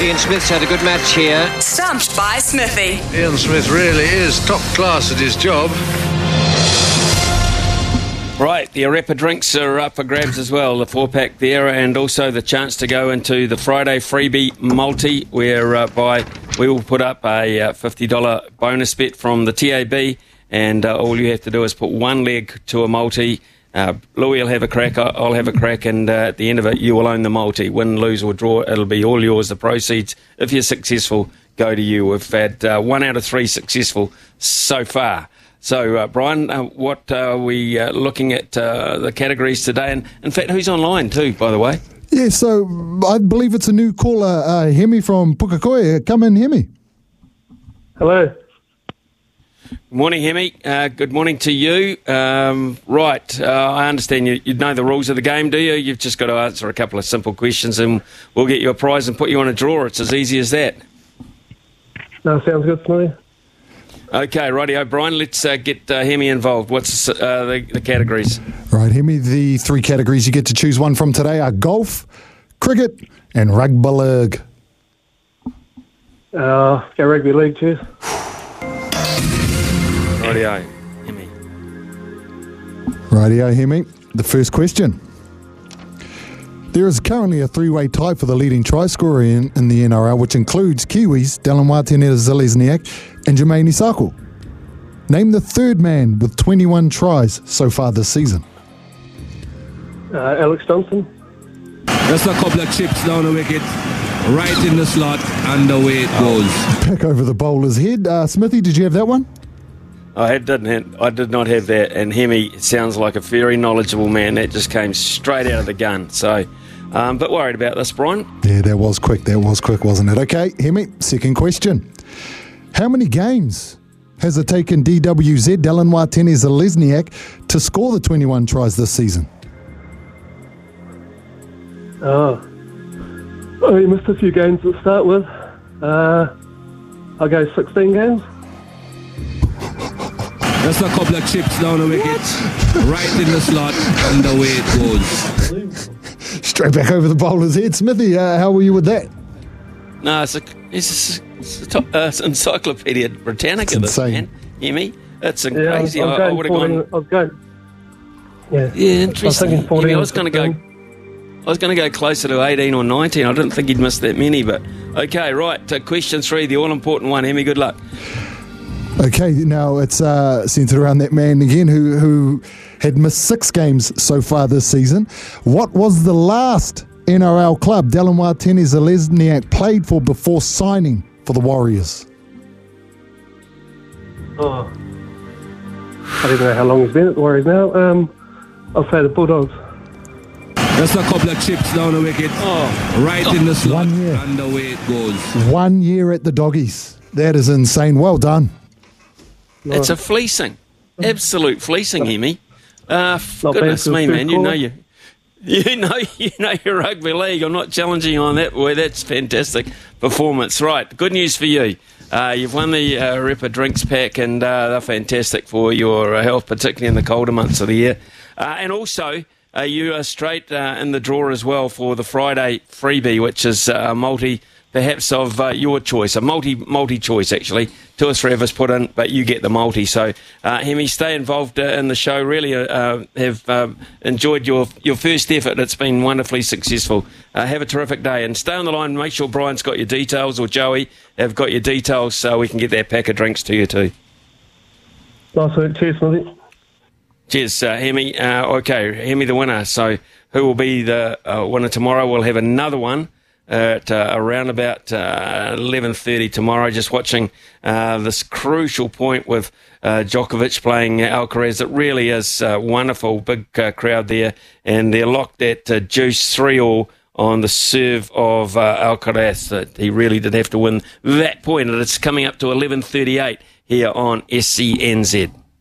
Ian Smith's had a good match here. Stumped by Smithy. Ian Smith really is top class at his job. Right, the Arepa drinks are up for grabs as well. The four pack there, and also the chance to go into the Friday freebie multi, whereby uh, we will put up a uh, $50 bonus bet from the TAB, and uh, all you have to do is put one leg to a multi. Uh, Louis will have a crack, I'll have a crack, and uh, at the end of it, you will own the multi. Win, lose, or draw, it'll be all yours. The proceeds, if you're successful, go to you. We've had uh, one out of three successful so far. So, uh, Brian, uh, what are we uh, looking at uh, the categories today? And in fact, who's online too, by the way? Yeah, so I believe it's a new caller, uh, Hemi from Pukekohe. Come in, Hemi. Hello. Good morning, Hemi. Uh, good morning to you. Um, right, uh, I understand you, you know the rules of the game, do you? You've just got to answer a couple of simple questions and we'll get you a prize and put you on a draw. It's as easy as that. No, sounds good to me. Okay, righty, O'Brien. Let's uh, get uh, Hemi involved. What's uh, the, the categories? Right, Hemi, the three categories you get to choose one from today are golf, cricket, and rugby league. Uh, go rugby league, cheers. Rightio, Hemi. Rightio, Hemi. The first question. There is currently a three-way tie for the leading try scorer in, in the NRL, which includes Kiwis Dallin Watene-Zelezniak and Jermaine Isaako. Name the third man with 21 tries so far this season. Uh, Alex Johnson. Just a couple of chips down the wicket, right in the slot, and away it goes. Back over the bowler's head. Uh, Smithy, did you have that one? I didn't have, I did not have that, and Hemi sounds like a very knowledgeable man. That just came straight out of the gun. So, um, but worried about this, Brian. Yeah, that was quick. That was quick, wasn't it? Okay, Hemi, second question. How many games has it taken DWZ Dallin Watene-Zelezniak to score the 21 tries this season? Oh. oh, he missed a few games to start with. Uh, I'll go 16 games. Just a couple of chips down the wicket, right in the slot, and away it goes. Straight back over the bowler's head. Smithy, uh, how were you with that? No, it's a, it's a, it's a top, uh, it's Encyclopedia Britannica, It's this insane. man. Hemi, it's a Yeah, crazy. I'm, I, I'm I would have gone. I was going. Yeah. Yeah, I was interesting. thinking 14 I was going to go. I was going to go closer to 18 or 19. I didn't think he'd miss that many, but okay, right. Uh, question three, the all important one. Hemi, good luck. Okay, now it's uh, centered around that man again who, who had missed six games so far this season. What was the last NRL club Dallin Watene-Zelezniak played for before signing for the Warriors? Oh. I don't know how long he's been at the Warriors now. Um, I'll say the Bulldogs. Just a couple of chips down the wicket, Oh, right in the slot, One year. and away it goes. One year at the Doggies. That is insane. Well done. It's a fleecing, absolute fleecing, Hemi. Uh, goodness me, man. You know you. You know, you know your rugby league. I'm not challenging you on that. Boy, that's fantastic performance. Right, good news for you. Uh, you've won the uh, Arepa Drinks Pack, and uh, they're fantastic for your uh, health, particularly in the colder months of the year. Uh, and also, uh, you are straight uh, in the draw as well for the Friday freebie, which is uh, a multi, perhaps of uh, your choice, a multi multi choice actually. Two or three of us put in, but you get the multi. So, uh, Hemi, stay involved uh, in the show. Really have enjoyed your your first effort. It's been wonderfully successful. Have a terrific day and stay on the line. Make sure Brian's got your details or Joey have got your details so we can get that pack of drinks to you too. Nice work. Cheers, Smithy. Cheers, uh, Hemi. Uh, okay, Hemi the winner. So who will be the uh, winner tomorrow? We'll have another one at uh, around about uh, 11.30 tomorrow, just watching uh, this crucial point with uh, Djokovic playing Alcaraz. It really is uh, wonderful. Big uh, crowd there. And they're locked at deuce 3-all on the serve of Alcaraz. He really did have to win that point, and it's coming up to 11.38 here on SENZ.